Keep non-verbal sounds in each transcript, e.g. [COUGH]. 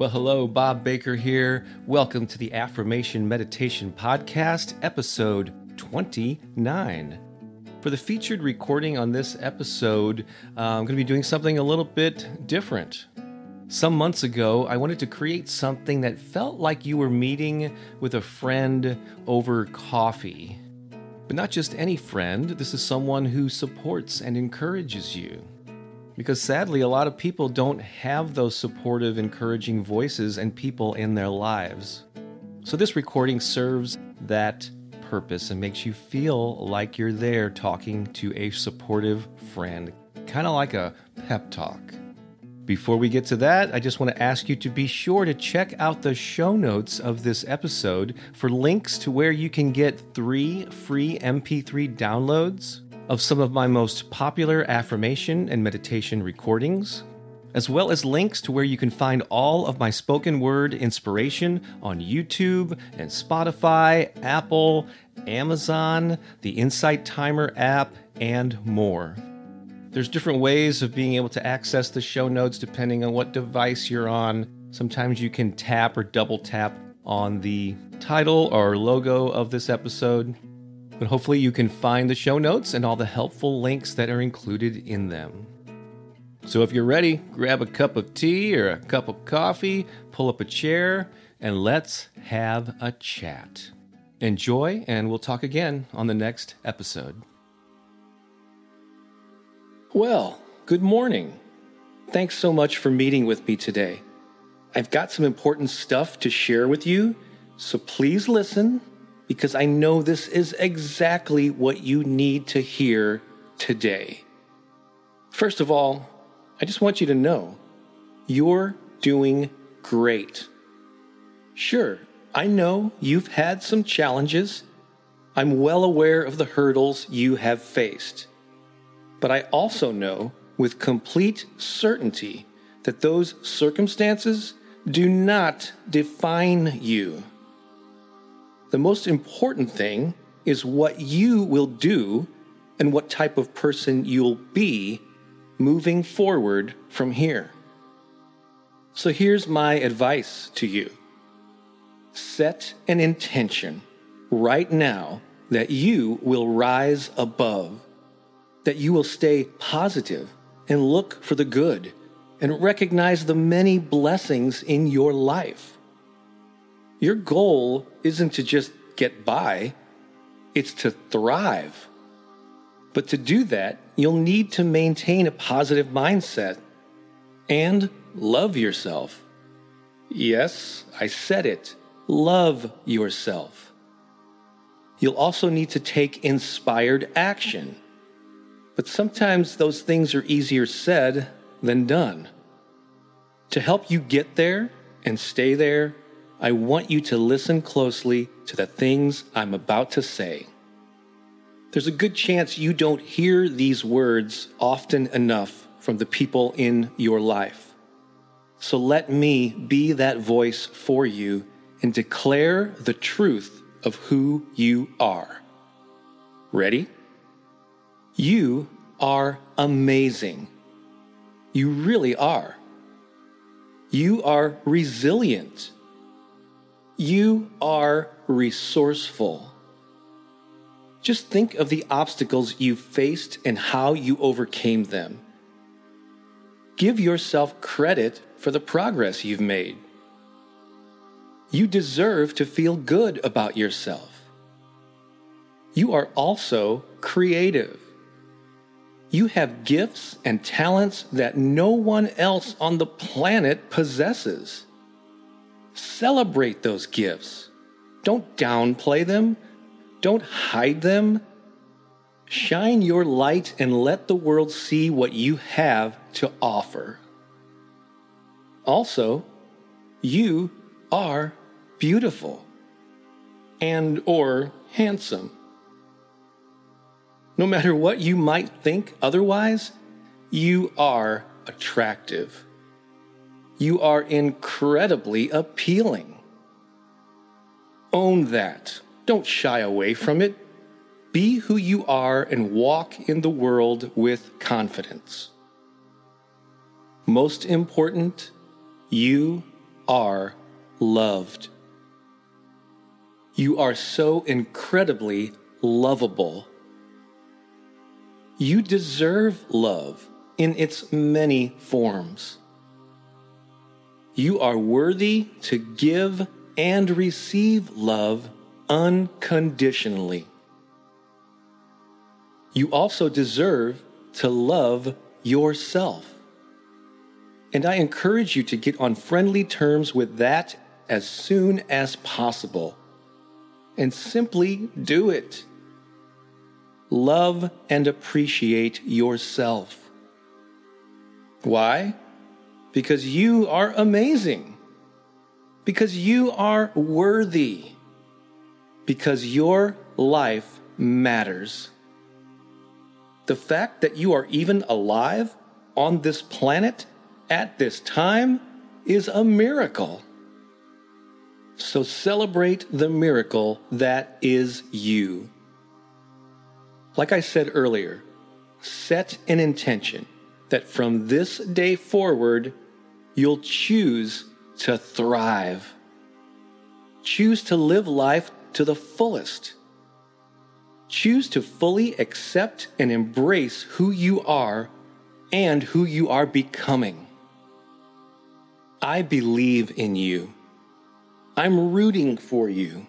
Well, hello, Bob Baker here. Welcome to the Affirmation Meditation Podcast, episode 29. For the featured recording on this episode, uh, I'm going to be doing something a little bit different. Some months ago, I wanted to create something that felt like you were meeting with a friend over coffee. But not just any friend, this is someone who supports and encourages you. Because sadly, a lot of people don't have those supportive, encouraging voices and people in their lives. So, this recording serves that purpose and makes you feel like you're there talking to a supportive friend, kind of like a pep talk. Before we get to that, I just want to ask you to be sure to check out the show notes of this episode for links to where you can get three free MP3 downloads of some of my most popular affirmation and meditation recordings, as well as links to where you can find all of my spoken word inspiration on YouTube and Spotify, Apple, Amazon, the Insight Timer app, and more. There's different ways of being able to access the show notes depending on what device you're on. Sometimes you can tap or double tap on the title or logo of this episode. But hopefully, you can find the show notes and all the helpful links that are included in them. So, if you're ready, grab a cup of tea or a cup of coffee, pull up a chair, and let's have a chat. Enjoy, and we'll talk again on the next episode. Well, good morning. Thanks so much for meeting with me today. I've got some important stuff to share with you, so please listen because I know this is exactly what you need to hear today. First of all, I just want you to know you're doing great. Sure, I know you've had some challenges. I'm well aware of the hurdles you have faced. But I also know with complete certainty that those circumstances do not define you. The most important thing is what you will do and what type of person you'll be moving forward from here. So here's my advice to you set an intention right now that you will rise above that you will stay positive and look for the good and recognize the many blessings in your life. Your goal isn't to just get by, it's to thrive. But to do that, you'll need to maintain a positive mindset and love yourself. Yes, I said it. Love yourself. You'll also need to take inspired action. But sometimes those things are easier said than done. To help you get there and stay there, I want you to listen closely to the things I'm about to say. There's a good chance you don't hear these words often enough from the people in your life. So let me be that voice for you and declare the truth of who you are. Ready? You are amazing. You really are. You are resilient. You are resourceful. Just think of the obstacles you faced and how you overcame them. Give yourself credit for the progress you've made. You deserve to feel good about yourself. You are also creative. You have gifts and talents that no one else on the planet possesses. Celebrate those gifts. Don't downplay them. Don't hide them. Shine your light and let the world see what you have to offer. Also, you are beautiful and or handsome. No matter what you might think otherwise, you are attractive. You are incredibly appealing. Own that. Don't shy away from it. Be who you are and walk in the world with confidence. Most important, you are loved. You are so incredibly lovable. You deserve love in its many forms. You are worthy to give and receive love unconditionally. You also deserve to love yourself. And I encourage you to get on friendly terms with that as soon as possible and simply do it. Love and appreciate yourself. Why? Because you are amazing. Because you are worthy. Because your life matters. The fact that you are even alive on this planet at this time is a miracle. So celebrate the miracle that is you. Like I said earlier, set an intention that from this day forward, you'll choose to thrive. Choose to live life to the fullest. Choose to fully accept and embrace who you are and who you are becoming. I believe in you. I'm rooting for you.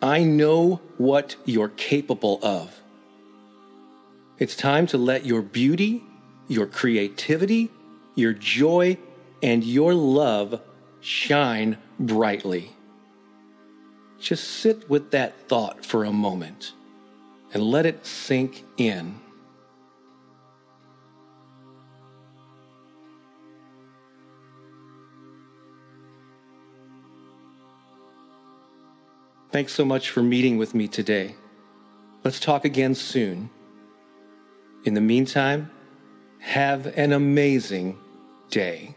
I know what you're capable of. It's time to let your beauty, your creativity, your joy, and your love shine brightly. Just sit with that thought for a moment and let it sink in. Thanks so much for meeting with me today. Let's talk again soon. In the meantime, have an amazing day.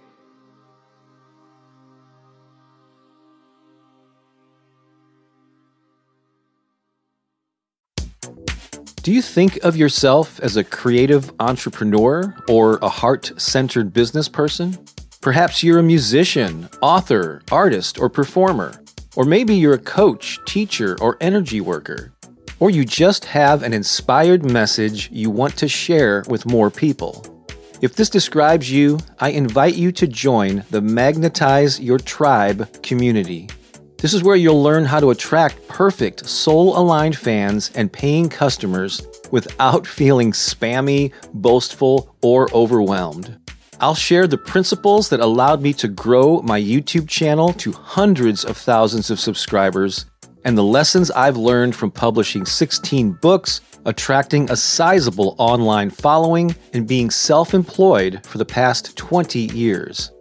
Do you think of yourself as a creative entrepreneur or a heart centered business person? Perhaps you're a musician, author, artist, or performer. Or maybe you're a coach, teacher, or energy worker. Or you just have an inspired message you want to share with more people. If this describes you, I invite you to join the Magnetize Your Tribe community. This is where you'll learn how to attract perfect, soul aligned fans and paying customers without [LAUGHS] feeling spammy, boastful, or overwhelmed. I'll share the principles that allowed me to grow my YouTube channel to hundreds of thousands of subscribers and the lessons I've learned from publishing 16 books, attracting a sizable online following, and being self employed for the past 20 years.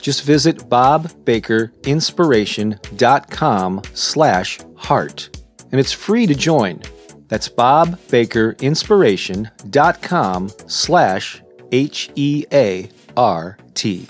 Just visit bobbakerinspiration.com slash heart, and it's free to join. That's bobbakerinspiration.com slash H E A R T.